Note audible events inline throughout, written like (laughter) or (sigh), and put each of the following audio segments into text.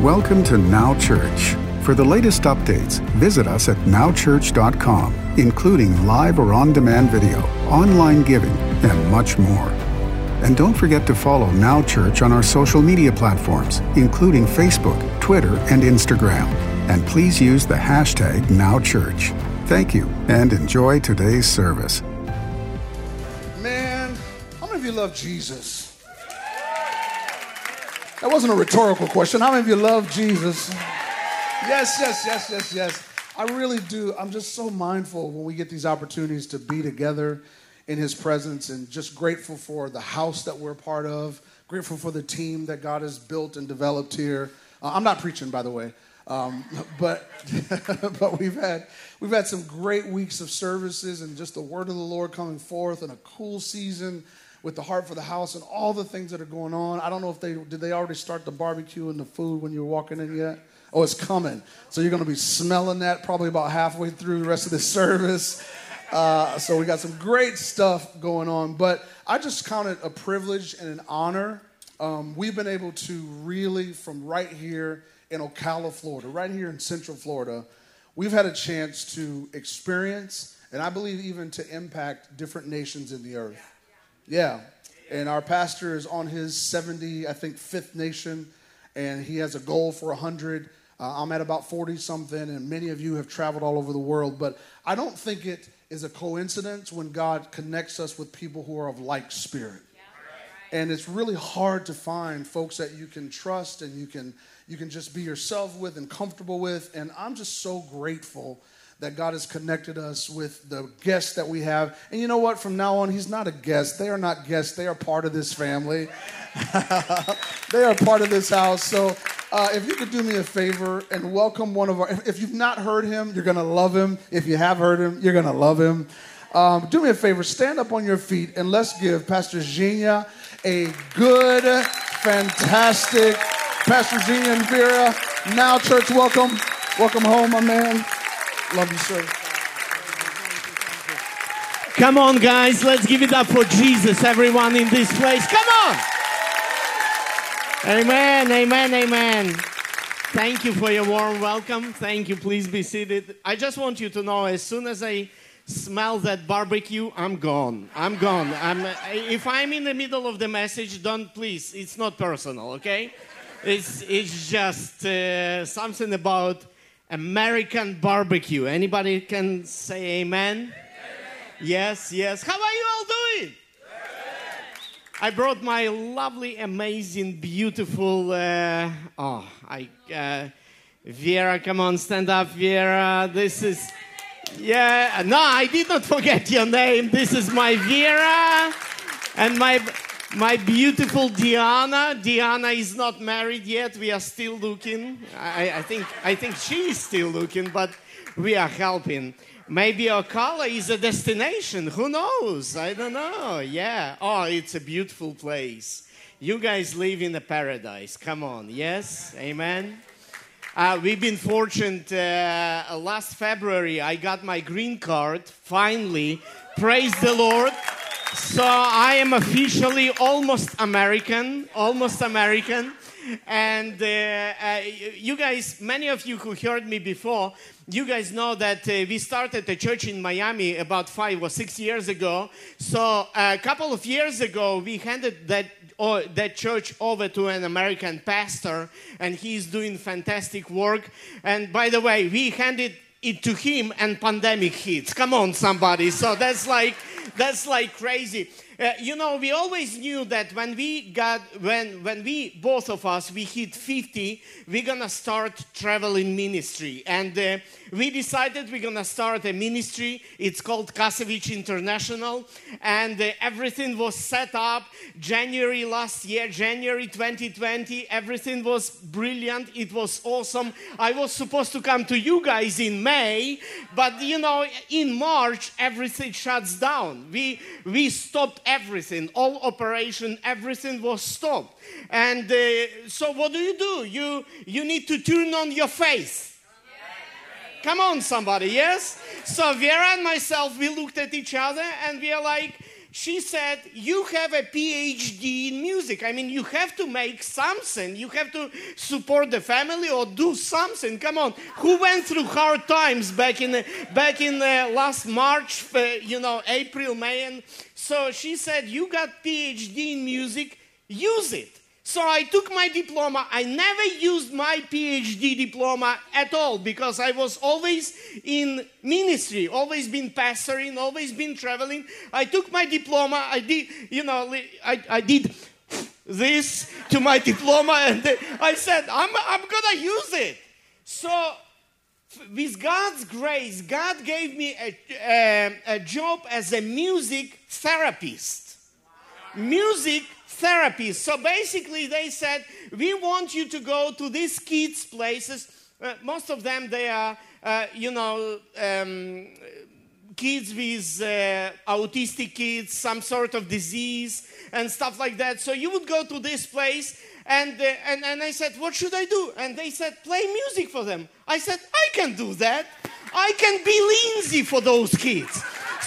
Welcome to Now Church. For the latest updates, visit us at nowchurch.com, including live or on demand video, online giving, and much more. And don't forget to follow Now Church on our social media platforms, including Facebook, Twitter, and Instagram. And please use the hashtag NowChurch. Thank you and enjoy today's service. Man, how many of you love Jesus? That wasn't a rhetorical question. How many of you love Jesus? Yes, yes, yes, yes, yes. I really do. I'm just so mindful when we get these opportunities to be together in His presence and just grateful for the house that we're part of, grateful for the team that God has built and developed here. Uh, I'm not preaching, by the way. Um, (laughs) but (laughs) but we've had we've had some great weeks of services and just the word of the Lord coming forth and a cool season with the heart for the house and all the things that are going on. I don't know if they did they already start the barbecue and the food when you were walking in yet. Oh, it's coming. So you're going to be smelling that probably about halfway through the rest of this (laughs) service. Uh, so we got some great stuff going on. But I just count it a privilege and an honor. Um, we've been able to really, from right here in Ocala, Florida, right here in Central Florida, we've had a chance to experience and I believe even to impact different nations in the earth. Yeah. And our pastor is on his 70, I think, fifth nation, and he has a goal for 100. Uh, I'm at about 40 something, and many of you have traveled all over the world. But I don't think it is a coincidence when God connects us with people who are of like spirit. And it's really hard to find folks that you can trust and you can you can just be yourself with and comfortable with. And I'm just so grateful that God has connected us with the guests that we have. And you know what? From now on, he's not a guest. They are not guests. They are part of this family. (laughs) they are part of this house. So uh, if you could do me a favor and welcome one of our, if, if you've not heard him, you're going to love him. If you have heard him, you're going to love him. Um, do me a favor, stand up on your feet and let's give Pastor Zhenya a good, fantastic, Pastor Zhenya and Vera. Now, church, welcome. Welcome home, my man. Love you, sir. Come on, guys, let's give it up for Jesus, everyone in this place. Come on! Amen, amen, amen. Thank you for your warm welcome. Thank you. Please be seated. I just want you to know as soon as I smell that barbecue, I'm gone. I'm gone. I'm, if I'm in the middle of the message, don't please, it's not personal, okay? It's, it's just uh, something about American barbecue. Anybody can say amen? amen? Yes, yes. How are you all doing? I brought my lovely, amazing, beautiful. Uh, oh, I. Uh, Vera, come on, stand up, Vera. This is. Yeah, no, I did not forget your name. This is my Vera and my my beautiful Diana. Diana is not married yet. We are still looking. I, I think I think she is still looking, but we are helping. Maybe Ocala is a destination. Who knows? I don't know. Yeah. Oh, it's a beautiful place. You guys live in a paradise. Come on. Yes? Amen. Uh, we've been fortunate. Uh, last February, I got my green card. Finally. Praise the Lord. So I am officially almost American. Almost American. And uh, uh, you guys, many of you who heard me before, you guys know that uh, we started a church in Miami about five or six years ago. So a couple of years ago, we handed that that church over to an American pastor, and he's doing fantastic work. And by the way, we handed it to him, and pandemic hits. Come on, somebody. So that's like (laughs) that's like crazy. Uh, you know, we always knew that when we got, when, when we, both of us, we hit 50, we're gonna start traveling ministry. And uh, we decided we're gonna start a ministry. It's called Kasevich International. And uh, everything was set up January last year, January 2020. Everything was brilliant. It was awesome. I was supposed to come to you guys in May, but you know, in March, everything shuts down. We, we stopped everything, all operation, everything was stopped. And uh, so what do you do? You, you need to turn on your faith. Come on, somebody, yes? So Vera and myself, we looked at each other and we are like, she said, You have a PhD in music. I mean, you have to make something. You have to support the family or do something. Come on. Who went through hard times back in, back in uh, last March, uh, you know, April, May? And so she said, You got PhD in music, use it. So I took my diploma. I never used my PhD diploma at all because I was always in ministry, always been pastoring, always been traveling. I took my diploma. I did, you know, I, I did this to my (laughs) diploma and I said, I'm, I'm going to use it. So with God's grace, God gave me a, a, a job as a music therapist. Music therapy. So basically, they said, We want you to go to these kids' places. Uh, most of them, they are, uh, you know, um, kids with uh, autistic kids, some sort of disease, and stuff like that. So you would go to this place. And, uh, and, and I said, What should I do? And they said, Play music for them. I said, I can do that. I can be Lindsay for those kids.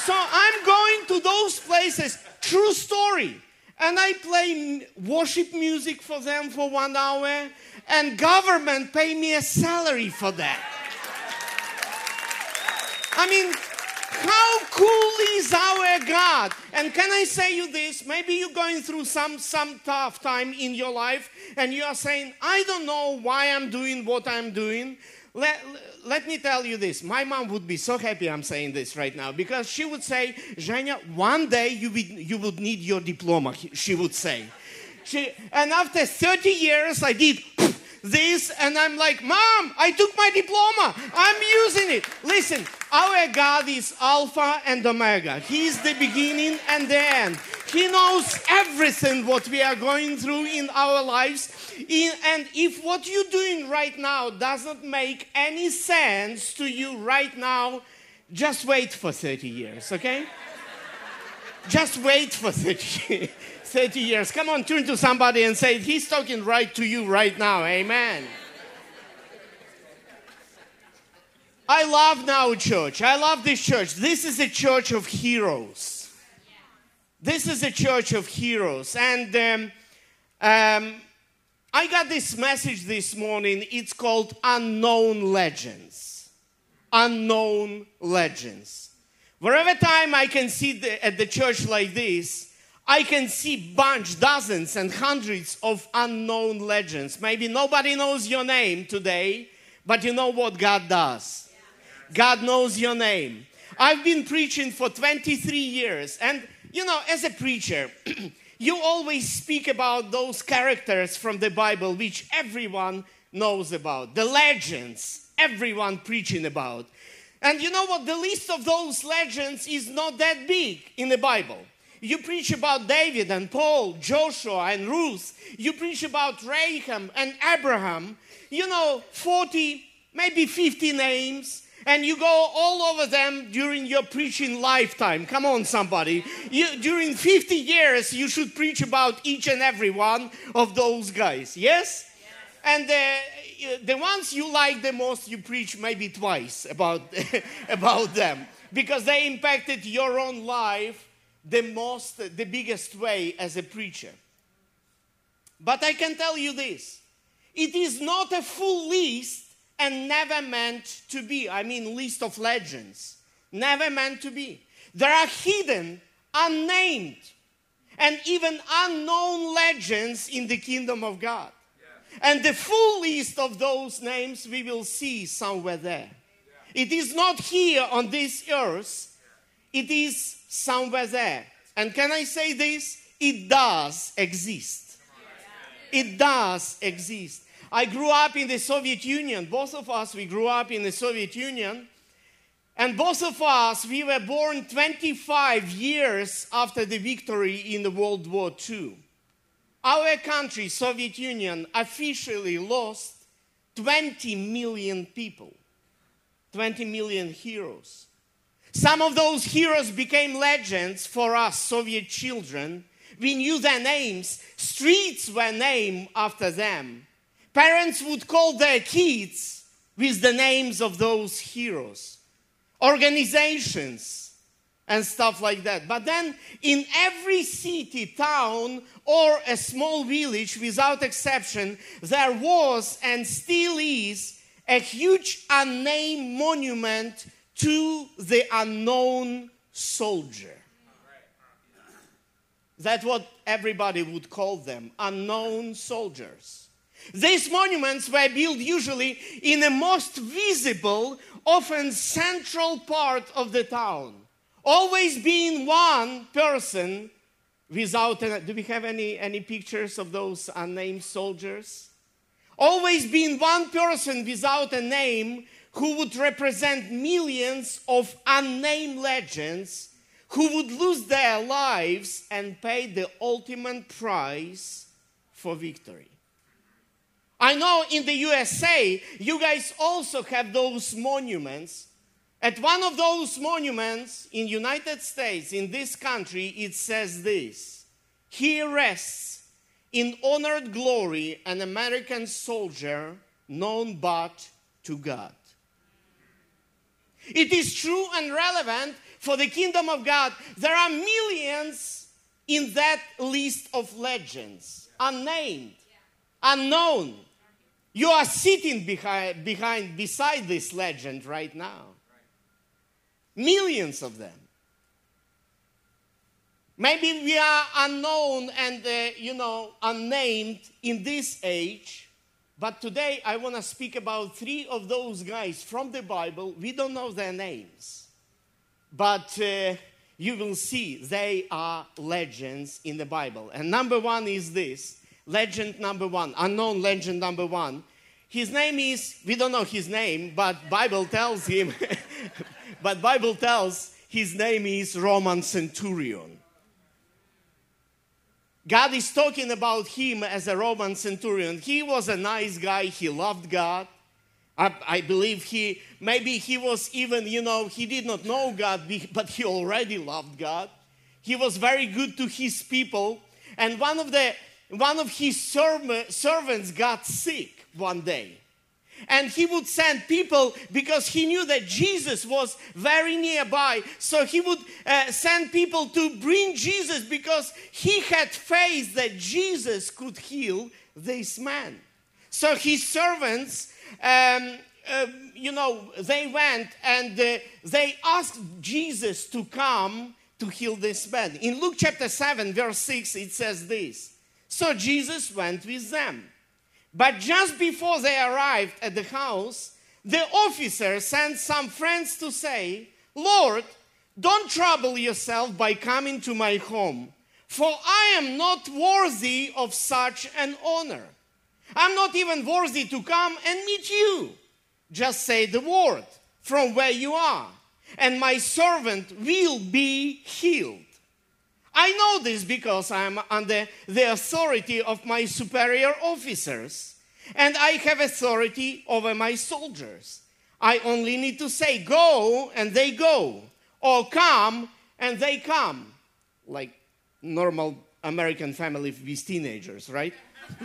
So I'm going to those places. True story and I play worship music for them for one hour, and government pay me a salary for that. I mean, how cool is our God? And can I say you this? Maybe you're going through some some tough time in your life, and you are saying, "I don't know why I'm doing what I'm doing." Let, let me tell you this. My mom would be so happy I'm saying this right now because she would say, Zhenya, one day you would, you would need your diploma, she would say. She, and after 30 years, I did this, and I'm like, Mom, I took my diploma. I'm using it. Listen, our God is Alpha and Omega. He's the beginning and the end. He knows everything what we are going through in our lives. and if what you're doing right now doesn't make any sense to you right now, just wait for 30 years, okay? just wait for 30, (laughs) 30 years. Come on, turn to somebody and say, He's talking right to you right now. Amen. I love Now Church. I love this church. This is a church of heroes. This is a church of heroes. And um, um, I got this message this morning. It's called Unknown Legends. Unknown Legends. Wherever time I can see the, at the church like this, I can see bunch, dozens and hundreds of unknown legends. Maybe nobody knows your name today, but you know what God does. God knows your name. I've been preaching for 23 years, and you know, as a preacher, (clears throat) you always speak about those characters from the Bible which everyone knows about, the legends everyone preaching about. And you know what? The list of those legends is not that big in the Bible. You preach about David and Paul, Joshua and Ruth. You preach about Rahab and Abraham. You know, 40, maybe 50 names and you go all over them during your preaching lifetime. Come on, somebody. You, during 50 years, you should preach about each and every one of those guys. Yes? And uh, the ones you like the most, you preach maybe twice about, (laughs) about them because they impacted your own life the most, the biggest way as a preacher. But I can tell you this it is not a full list and never meant to be. I mean, list of legends. Never meant to be. There are hidden, unnamed, and even unknown legends in the kingdom of God. Yeah. And the full list of those names we will see somewhere there. Yeah. It is not here on this earth, it is somewhere there. And can I say this? It does exist. It does exist. I grew up in the Soviet Union. Both of us, we grew up in the Soviet Union. And both of us, we were born 25 years after the victory in the World War II. Our country, Soviet Union, officially lost 20 million people, 20 million heroes. Some of those heroes became legends for us, Soviet children. We knew their names, streets were named after them. Parents would call their kids with the names of those heroes. Organizations and stuff like that. But then in every city, town, or a small village, without exception, there was and still is a huge unnamed monument to the unknown soldier. That's what everybody would call them unknown soldiers. These monuments were built usually in the most visible, often central part of the town, always being one person without. A, do we have any, any pictures of those unnamed soldiers? Always being one person without a name who would represent millions of unnamed legends who would lose their lives and pay the ultimate price for victory. I know in the USA, you guys also have those monuments. At one of those monuments in United States, in this country, it says this. Here rests in honored glory an American soldier known but to God. It is true and relevant for the kingdom of God. There are millions in that list of legends, unnamed, unknown. You are sitting behind, behind beside this legend right now. Millions of them. Maybe we are unknown and, uh, you know, unnamed in this age, but today I want to speak about three of those guys from the Bible. We don't know their names, but uh, you will see they are legends in the Bible. And number one is this legend number one, unknown legend number one. His name is, we don't know his name, but Bible tells him, (laughs) but Bible tells his name is Roman centurion. God is talking about him as a Roman centurion. He was a nice guy, he loved God. I, I, believe he, maybe he was even, you know, he did not know God, but he already loved God. He was very good to his people. And one of, the, one of his servants got sick one day. And he would send people because he knew that Jesus was very nearby. So he would uh, send people to bring Jesus because he had faith that Jesus could heal this man. So his servants, um, uh, you know, they went and uh, they asked Jesus to come to heal this man. In Luke chapter 7, verse 6, it says this So Jesus went with them. But just before they arrived at the house, the officer sent some friends to say, Lord, don't trouble yourself by coming to my home, for I am not worthy of such an honor. I'm not even worthy to come and meet you. Just say the word from where you are, and my servant will be healed. I know this because I'm under the authority of my superior officers, and I have authority over my soldiers. I only need to say, go, and they go, or come, and they come. Like normal American family with teenagers, right? (laughs)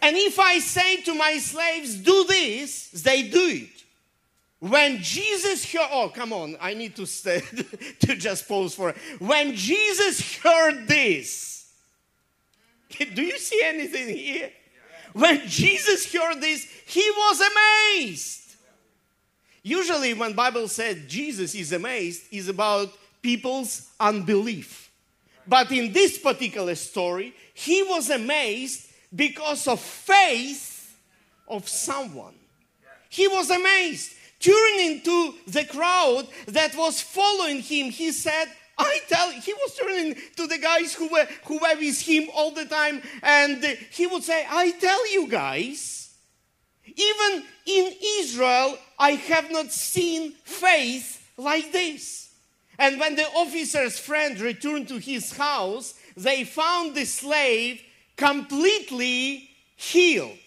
and if I say to my slaves, do this, they do it. When Jesus heard, oh, come on, I need to, stay, (laughs) to just pause for it. When Jesus heard this, (laughs) do you see anything here? When Jesus heard this, he was amazed. Usually, when Bible said Jesus is amazed, is about people's unbelief. But in this particular story, he was amazed because of faith of someone. He was amazed turning to the crowd that was following him, he said, I tell he was turning to the guys who were who were with him all the time, and he would say, I tell you guys, even in Israel, I have not seen faith like this. And when the officer's friend returned to his house, they found the slave completely healed.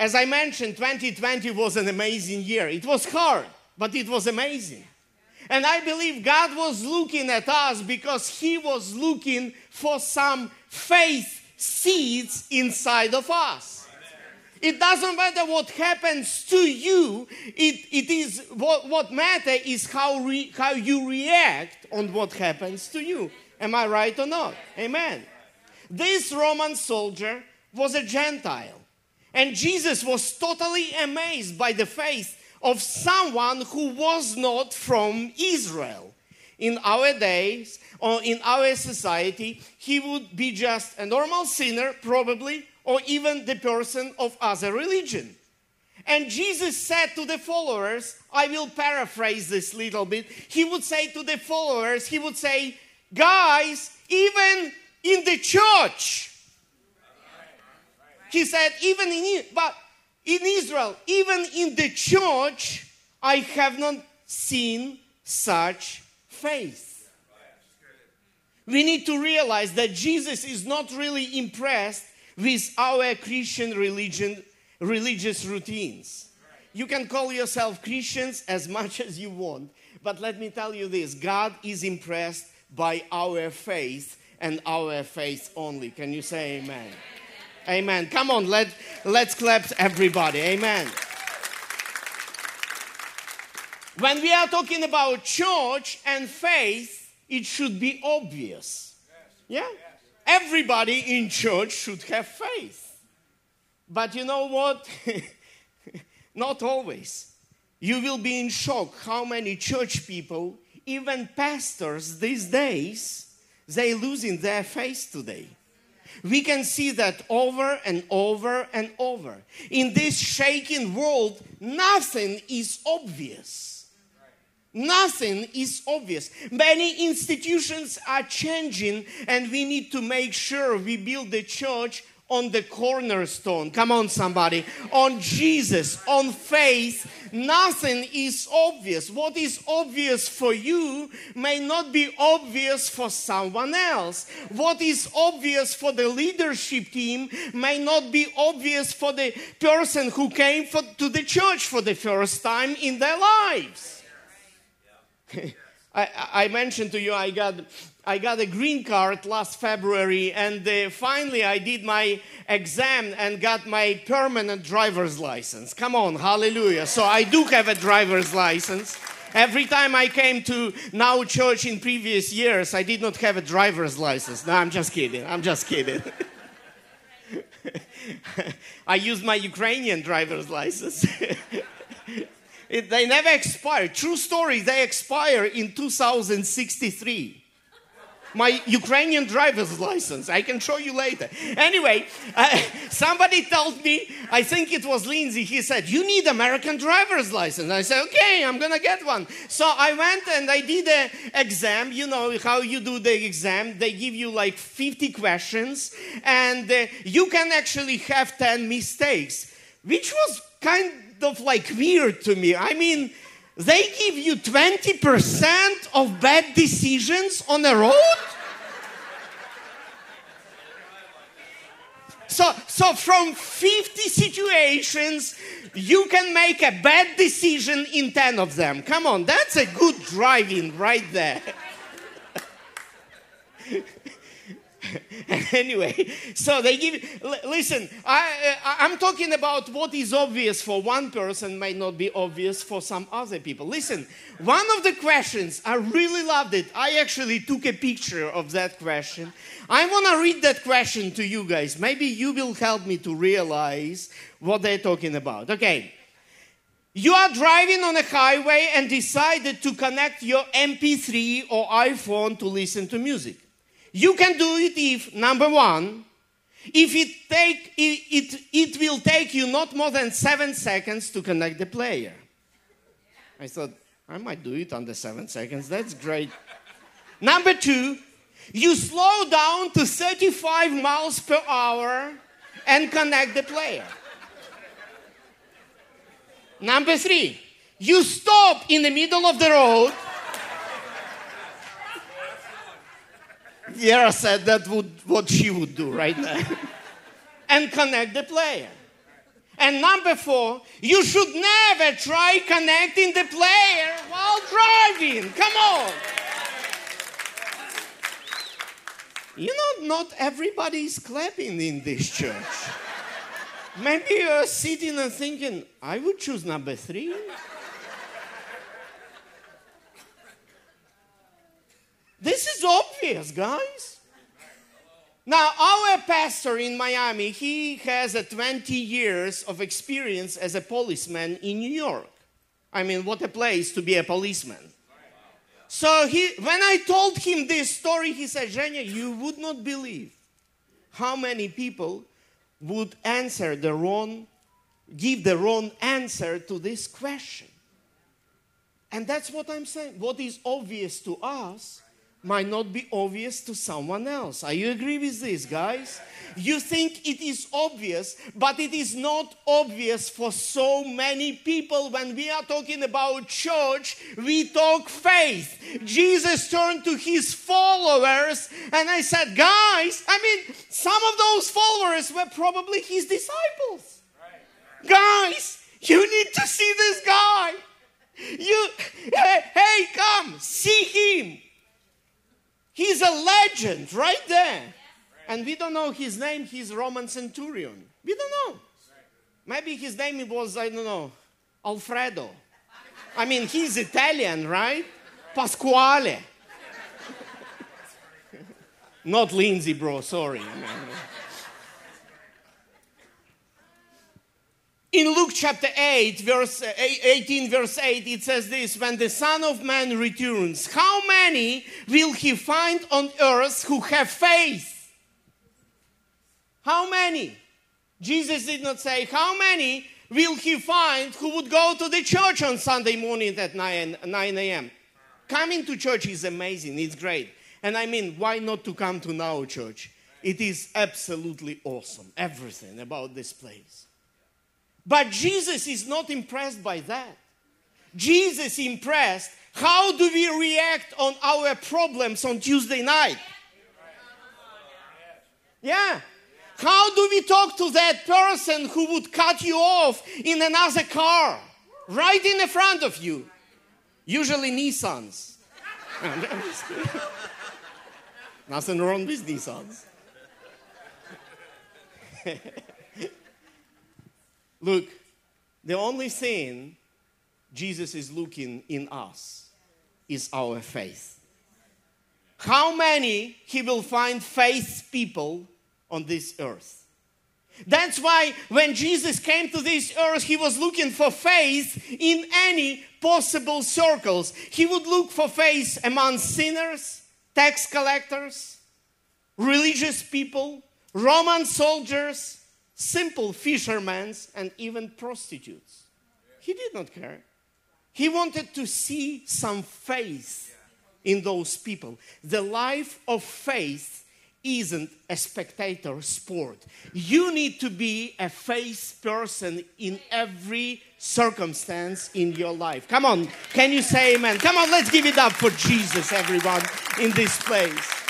As I mentioned, 2020 was an amazing year. It was hard, but it was amazing. And I believe God was looking at us because He was looking for some faith seeds inside of us. It doesn't matter what happens to you. It, it is what, what matters is how, re, how you react on what happens to you. Am I right or not? Amen. This Roman soldier was a Gentile. And Jesus was totally amazed by the faith of someone who was not from Israel. In our days, or in our society, he would be just a normal sinner, probably, or even the person of other religion. And Jesus said to the followers, I will paraphrase this little bit. He would say to the followers, he would say, Guys, even in the church, he said, even in but in Israel, even in the church, I have not seen such faith. We need to realize that Jesus is not really impressed with our Christian religion, religious routines. You can call yourself Christians as much as you want, but let me tell you this God is impressed by our faith and our faith only. Can you say amen? Amen. Come on, let, let's clap everybody. Amen. When we are talking about church and faith, it should be obvious. Yeah? Everybody in church should have faith. But you know what? (laughs) Not always. You will be in shock how many church people, even pastors these days, they losing their faith today. We can see that over and over and over. In this shaking world, nothing is obvious. Nothing is obvious. Many institutions are changing, and we need to make sure we build the church on the cornerstone. Come on, somebody. On Jesus, on faith. Nothing is obvious. What is obvious for you may not be obvious for someone else. What is obvious for the leadership team may not be obvious for the person who came for, to the church for the first time in their lives. (laughs) I, I mentioned to you I got I got a green card last February, and uh, finally I did my exam and got my permanent driver's license. Come on, hallelujah. So I do have a driver's license. Every time I came to Now Church in previous years, I did not have a driver's license. No, I'm just kidding. I'm just kidding. (laughs) I used my Ukrainian driver's license. (laughs) it, they never expire. True story, they expire in 2063 my Ukrainian driver's license. I can show you later. Anyway, uh, somebody told me, I think it was Lindsay, he said, You need American driver's license. I said, Okay, I'm gonna get one. So I went and I did an exam. You know how you do the exam, they give you like 50 questions, and uh, you can actually have 10 mistakes, which was kind of like weird to me. I mean, they give you 20% of bad decisions on the road? So, so from 50 situations, you can make a bad decision in 10 of them. Come on, that's a good driving right there. (laughs) (laughs) anyway, so they give. Listen, I, I'm talking about what is obvious for one person might not be obvious for some other people. Listen, one of the questions I really loved it. I actually took a picture of that question. I want to read that question to you guys. Maybe you will help me to realize what they're talking about. Okay. You are driving on a highway and decided to connect your MP3 or iPhone to listen to music. You can do it if, number one, if it take it, it, it will take you not more than seven seconds to connect the player. I thought, I might do it under seven seconds. That's great. Number two, you slow down to 35 miles per hour and connect the player. Number three, you stop in the middle of the road Vera said that would what she would do right now. (laughs) and connect the player. And number four, you should never try connecting the player while driving. Come on. You know, not everybody is clapping in this church. Maybe you're sitting and thinking, I would choose number three. This is obvious, guys. Now, our pastor in Miami, he has a 20 years of experience as a policeman in New York. I mean, what a place to be a policeman. So he, when I told him this story, he said, Zhenya, you would not believe how many people would answer the wrong, give the wrong answer to this question. And that's what I'm saying. What is obvious to us might not be obvious to someone else. Are you agree with this, guys? You think it is obvious, but it is not obvious for so many people. When we are talking about church, we talk faith. Jesus turned to his followers and I said, Guys, I mean, some of those followers were probably his disciples. Guys, you need to see this guy. You, hey, hey, come, see him. He's a legend right there. And we don't know his name, he's Roman centurion. We don't know. Maybe his name was, I don't know, Alfredo. I mean, he's Italian, right? Pasquale. (laughs) Not Lindsay, bro, sorry. In Luke chapter 8, verse uh, 18, verse 8, it says this When the Son of Man returns, how many will he find on earth who have faith? How many? Jesus did not say, How many will he find who would go to the church on Sunday morning at 9, 9 a.m.? Coming to church is amazing, it's great. And I mean, why not to come to now church? It is absolutely awesome, everything about this place. But Jesus is not impressed by that. Jesus impressed how do we react on our problems on Tuesday night? Yeah. How do we talk to that person who would cut you off in another car right in the front of you? Usually Nissans. (laughs) Nothing wrong with Nissans. (laughs) Look, the only thing Jesus is looking in us is our faith. How many he will find faith people on this earth? That's why when Jesus came to this earth, he was looking for faith in any possible circles. He would look for faith among sinners, tax collectors, religious people, Roman soldiers, simple fishermen, and even prostitutes. He did not care. He wanted to see some faith in those people. The life of faith isn't a spectator sport. You need to be a faith person in every circumstance in your life. Come on, can you say amen? Come on, let's give it up for Jesus, everyone, in this place.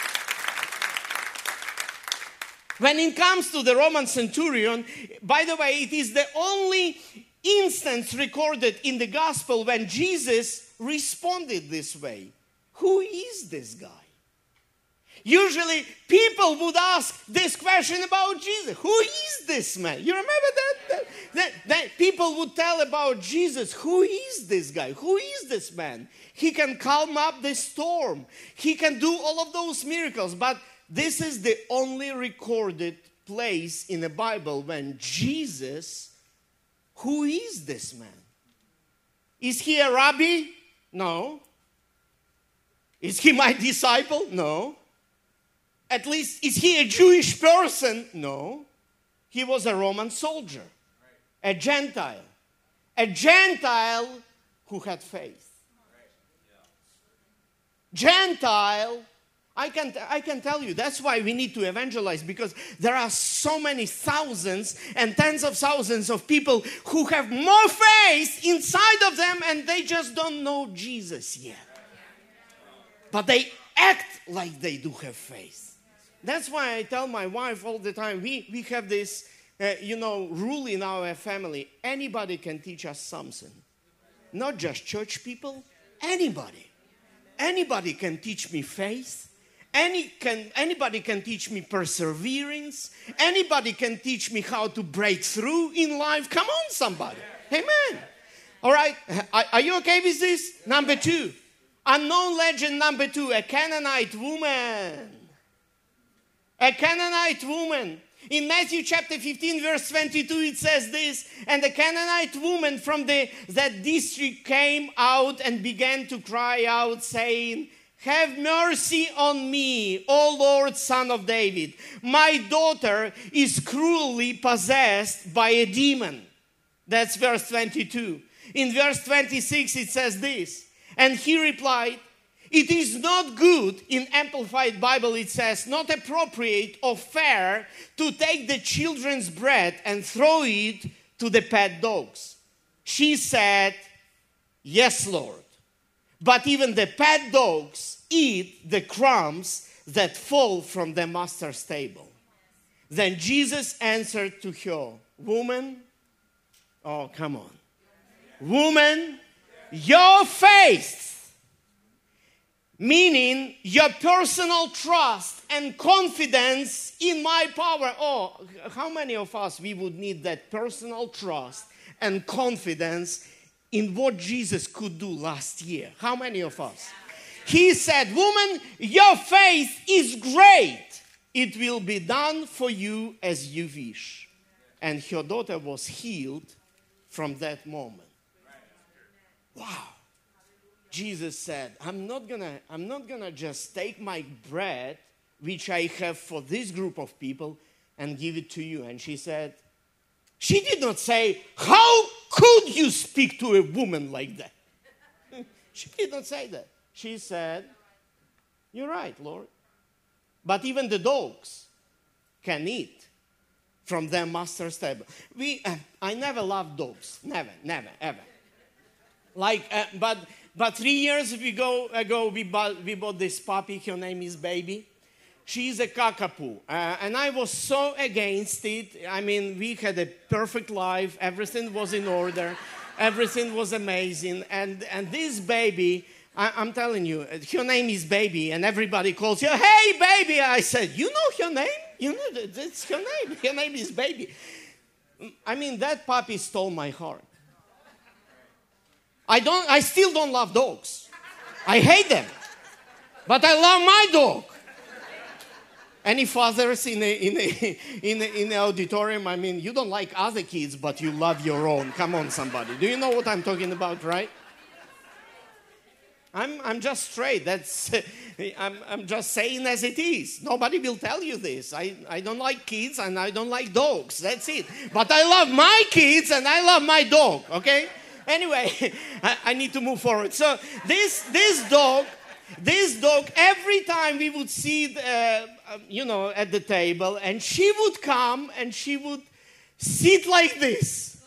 When it comes to the Roman centurion, by the way, it is the only instance recorded in the gospel when Jesus responded this way Who is this guy? Usually, people would ask this question about Jesus Who is this man? You remember that? That, that? people would tell about Jesus Who is this guy? Who is this man? He can calm up the storm, he can do all of those miracles. But this is the only recorded place in the Bible when Jesus, who is this man? Is he a rabbi? No. Is he my disciple? No. At least, is he a Jewish person? No. He was a Roman soldier, a Gentile. A Gentile who had faith. Gentile I can, I can tell you that's why we need to evangelize because there are so many thousands and tens of thousands of people who have more faith inside of them and they just don't know Jesus yet. But they act like they do have faith. That's why I tell my wife all the time we, we have this, uh, you know, rule in our family anybody can teach us something, not just church people, anybody. Anybody can teach me faith Any can, anybody can teach me perseverance. Anybody can teach me how to break through in life. Come on, somebody. Amen. All right. Are, you okay with this? Number two. Unknown legend number two a Canaanite woman. A Canaanite woman. In Matthew chapter 15, verse 22, it says this And the Canaanite woman from the, that district came out and began to cry out, saying, have mercy on me, O Lord, son of David. My daughter is cruelly possessed by a demon. That's verse 22. In verse 26, it says this And he replied, It is not good, in Amplified Bible, it says, not appropriate or fair to take the children's bread and throw it to the pet dogs. She said, Yes, Lord. But even the pet dogs eat the crumbs that fall from the master's table. Then Jesus answered to her, Woman, oh, come on. Woman, your faith, meaning your personal trust and confidence in my power. Oh, how many of us we would need that personal trust and confidence in what Jesus could do last year. How many of us? He said, Woman, your faith is great. It will be done for you as you wish. And her daughter was healed from that moment. Wow. Jesus said, I'm not gonna, I'm not gonna just take my bread, which I have for this group of people, and give it to you. And she said, she did not say, How could you speak to a woman like that? (laughs) she did not say that. She said, You're right, Lord. But even the dogs can eat from their master's table. We, uh, I never loved dogs. Never, never, ever. Like, uh, but, but three years ago, ago we, bought, we bought this puppy. Her name is Baby she's a cockapoo. Uh, and I was so against it. I mean, we had a perfect life, everything was in order, everything was amazing. And, and this baby, I, am telling you, her name is Baby, and everybody calls her, Hey, baby. I said, You know her name? You know, that's her name. Her name is Baby. I mean, that puppy stole my heart. I, don't, I still don't love dogs. I hate them. But I love my dog. Any fathers in the, in, the, in, the, in the auditorium? I mean, you don't like other kids, but you love your own. Come on, somebody. Do you know what I'm talking about, right? I'm, I'm just straight. That's, (laughs) I'm, I'm just saying as it is. Nobody will tell you this. I, I don't like kids and I don't like dogs. That's it. But I love my kids and I love my dog, okay? Anyway, (laughs) I, I need to move forward. So this, this dog this dog, every time we would see, uh, um, you know, at the table, and she would come and she would sit like this,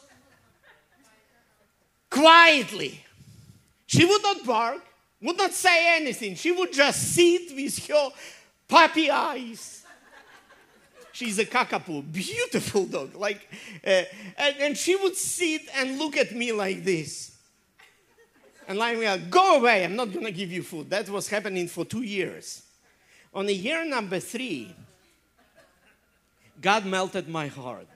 quietly. She would not bark, would not say anything. She would just sit with her puppy eyes. She's a cockapoo, beautiful dog. Like, uh, and, and she would sit and look at me like this and out, go away, I'm not going to give you food. That was happening for two years. On the year number three, God melted my heart.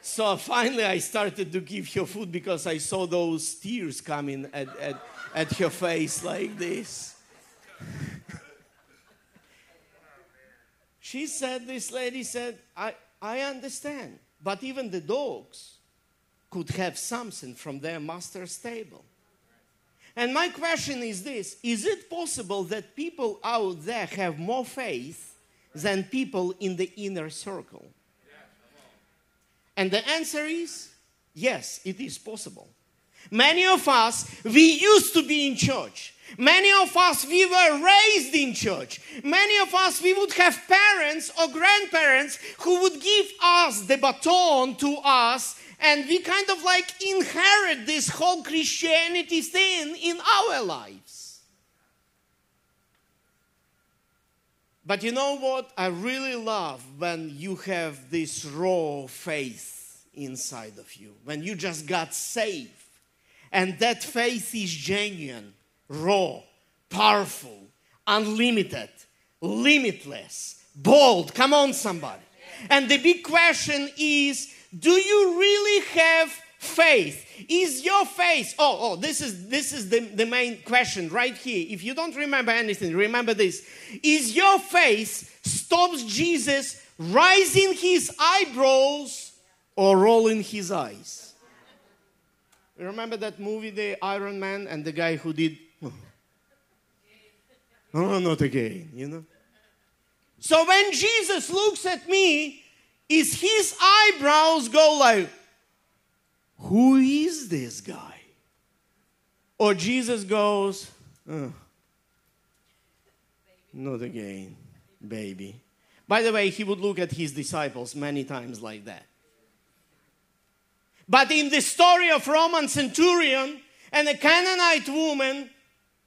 So finally, I started to give her food because I saw those tears coming at, at, at her face like this. she said, This lady said, I, I understand, but even the dogs could have something from their master's table. And my question is this Is it possible that people out there have more faith than people in the inner circle? And the answer is yes, it is possible. Many of us, we used to be in church. Many of us, we were raised in church. Many of us, we would have parents or grandparents who would give us the baton to us and we kind of like inherit this whole Christianity thing in our lives. But you know what? I really love when you have this raw faith inside of you, when you just got saved. And that faith is genuine, raw, powerful, unlimited, limitless, bold. Come on, somebody. And the big question is do you really have faith? Is your faith, oh, oh, this is this is the, the main question right here. If you don't remember anything, remember this. Is your faith stops Jesus raising his eyebrows or rolling his eyes? Remember that movie, The Iron Man, and the guy who did, (laughs) oh, not again, you know? So when Jesus looks at me, is his eyebrows go like, who is this guy? Or Jesus goes, oh, not again, baby. By the way, he would look at his disciples many times like that. But in the story of Roman centurion and a Canaanite woman,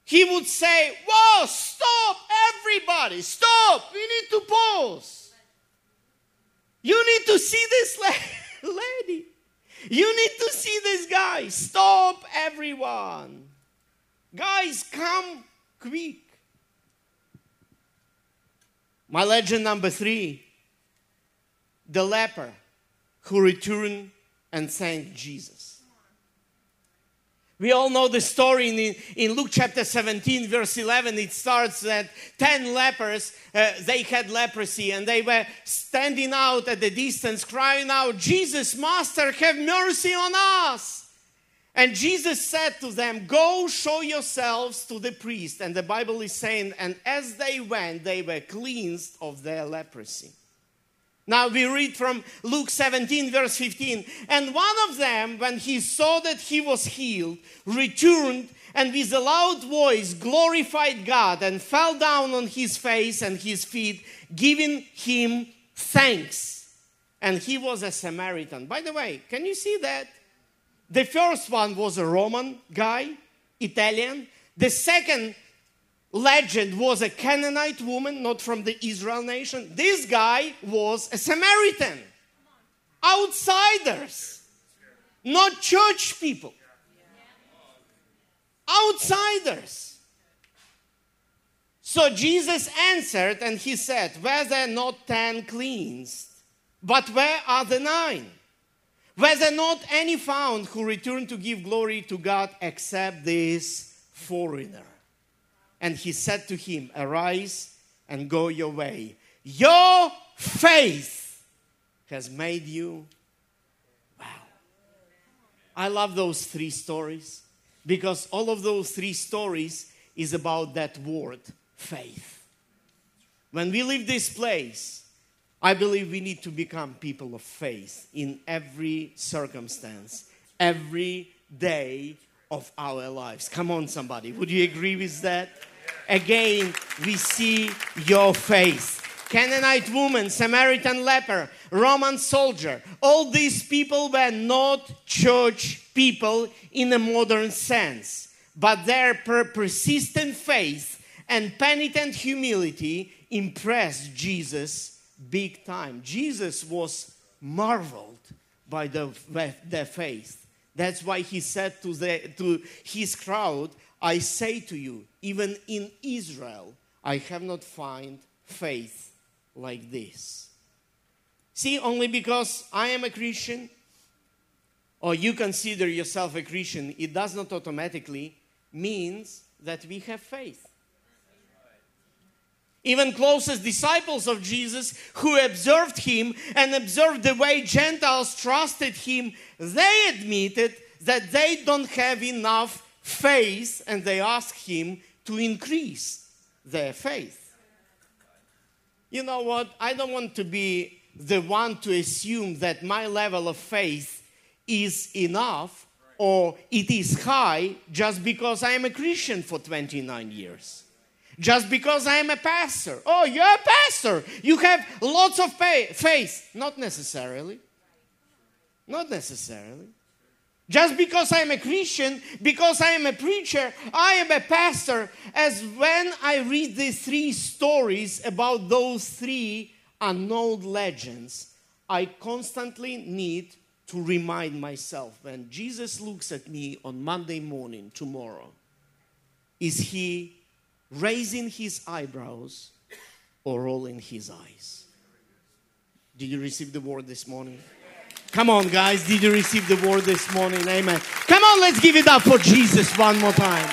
he would say, Whoa, stop, everybody, stop. We need to pause. You need to see this (laughs) lady. You need to see this guy. Stop, everyone. Guys, come quick. My legend number three the leper who returned and thanked Jesus. We all know the story in, in Luke chapter 17, verse 11. It starts that 10 lepers, uh, they had leprosy and they were standing out at the distance crying out, Jesus, Master, have mercy on us. And Jesus said to them, Go show yourselves to the priest. And the Bible is saying, And as they went, they were cleansed of their leprosy. Now we read from Luke 17, verse 15. And one of them, when he saw that he was healed, returned and with a loud voice glorified God and fell down on his face and his feet, giving him thanks. And he was a Samaritan. By the way, can you see that? The first one was a Roman guy, Italian. The second legend was a Canaanite woman, not from the Israel nation. This guy was a Samaritan. Outsiders, not church people. Outsiders. So Jesus answered and he said, Were there not ten cleansed? But where are the nine? Were there not any found who returned to give glory to God except this foreigner? And he said to him, Arise and go your way. Your faith has made you wow. I love those three stories because all of those three stories is about that word, faith. When we leave this place, I believe we need to become people of faith in every circumstance, every day of our lives. Come on, somebody. Would you agree with that? Again, we see your faith. Canaanite woman, Samaritan leper, Roman soldier. All these people were not church people in a modern sense, but their persistent faith and penitent humility impressed Jesus big time. Jesus was marveled by the, their faith. That's why he said to, the, to his crowd, I say to you, even in Israel, I have not found faith like this. See, only because I am a Christian or you consider yourself a Christian, it does not automatically means that we have faith. Even closest disciples of Jesus who observed him and observed the way Gentiles trusted him, they admitted that they don't have enough faith and they ask him to increase their faith. You know what? I don't want to be the one to assume that my level of faith is enough or it is high just because I am a Christian for 29 years just because I am a pastor. Oh, you're a pastor. You have lots of faith. Not necessarily. Not necessarily. Just because I am a Christian, because I am a preacher, I am a pastor. As when I read these three stories about those three unknown legends, I constantly need to remind myself when Jesus looks at me on Monday morning, tomorrow, is he raising his eyebrows or rolling his eyes. Did you receive the word this morning? Come on, guys. Did you receive the word this morning? Amen. Come on, let's give it up for Jesus one more time.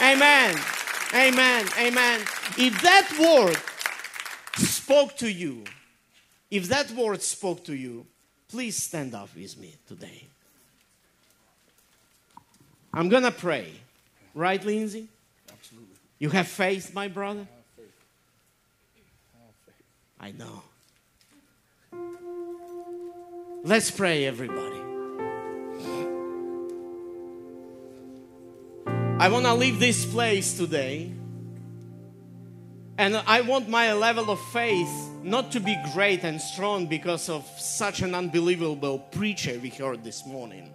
Amen. Amen. Amen. If that word spoke to you, if that word spoke to you, please stand up with me today. I'm going to pray. Right, Lindsay? Absolutely. You have faith, my brother? I know. Let's pray, everybody. I want to leave this place today. And I want my level of faith not to be great and strong because of such an unbelievable preacher we heard this morning.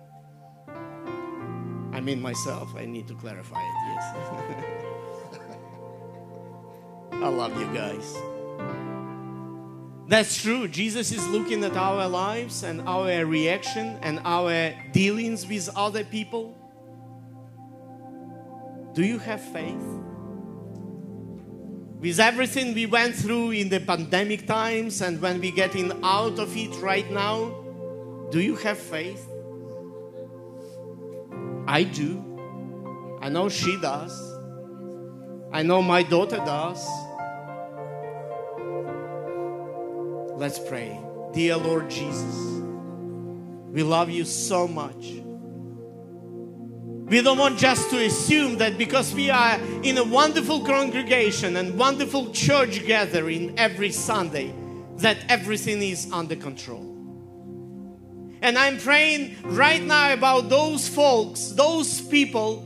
I mean, myself, I need to clarify it, yes. (laughs) I love you guys. That's true. Jesus is looking at our lives and our reaction and our dealings with other people. Do you have faith? With everything we went through in the pandemic times and when we're getting out of it right now, do you have faith? I do. I know she does. I know my daughter does. Let's pray. Dear Lord Jesus, we love you so much. We don't want just to assume that because we are in a wonderful congregation and wonderful church gathering every Sunday, that everything is under control. And I'm praying right now about those folks, those people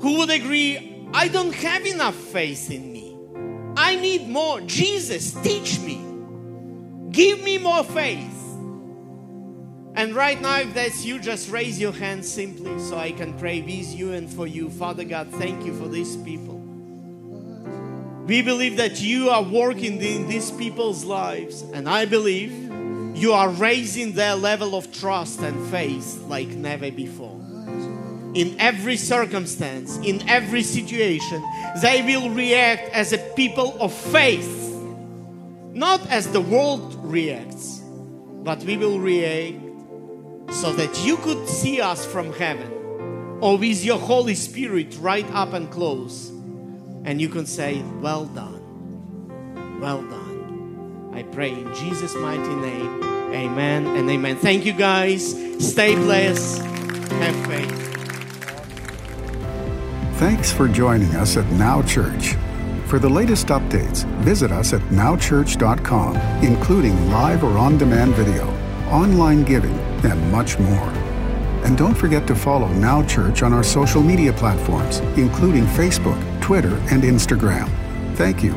who would agree, I don't have enough faith in me. I need more. Jesus, teach me. Give me more faith. And right now, if that's you, just raise your hand simply so I can pray with you and for you. Father God, thank you for these people. We believe that you are working in these people's lives, and I believe you are raising their level of trust and faith like never before. In every circumstance, in every situation, they will react as a people of faith, not as the world reacts, but we will react so that you could see us from heaven or with your Holy Spirit right up and close, and you can say, Well done, well done. I pray in Jesus' mighty name. Amen and amen. Thank you guys. Stay blessed. Have faith. Thanks for joining us at Now Church. For the latest updates, visit us at nowchurch.com, including live or on demand video, online giving, and much more. And don't forget to follow Now Church on our social media platforms, including Facebook, Twitter, and Instagram. Thank you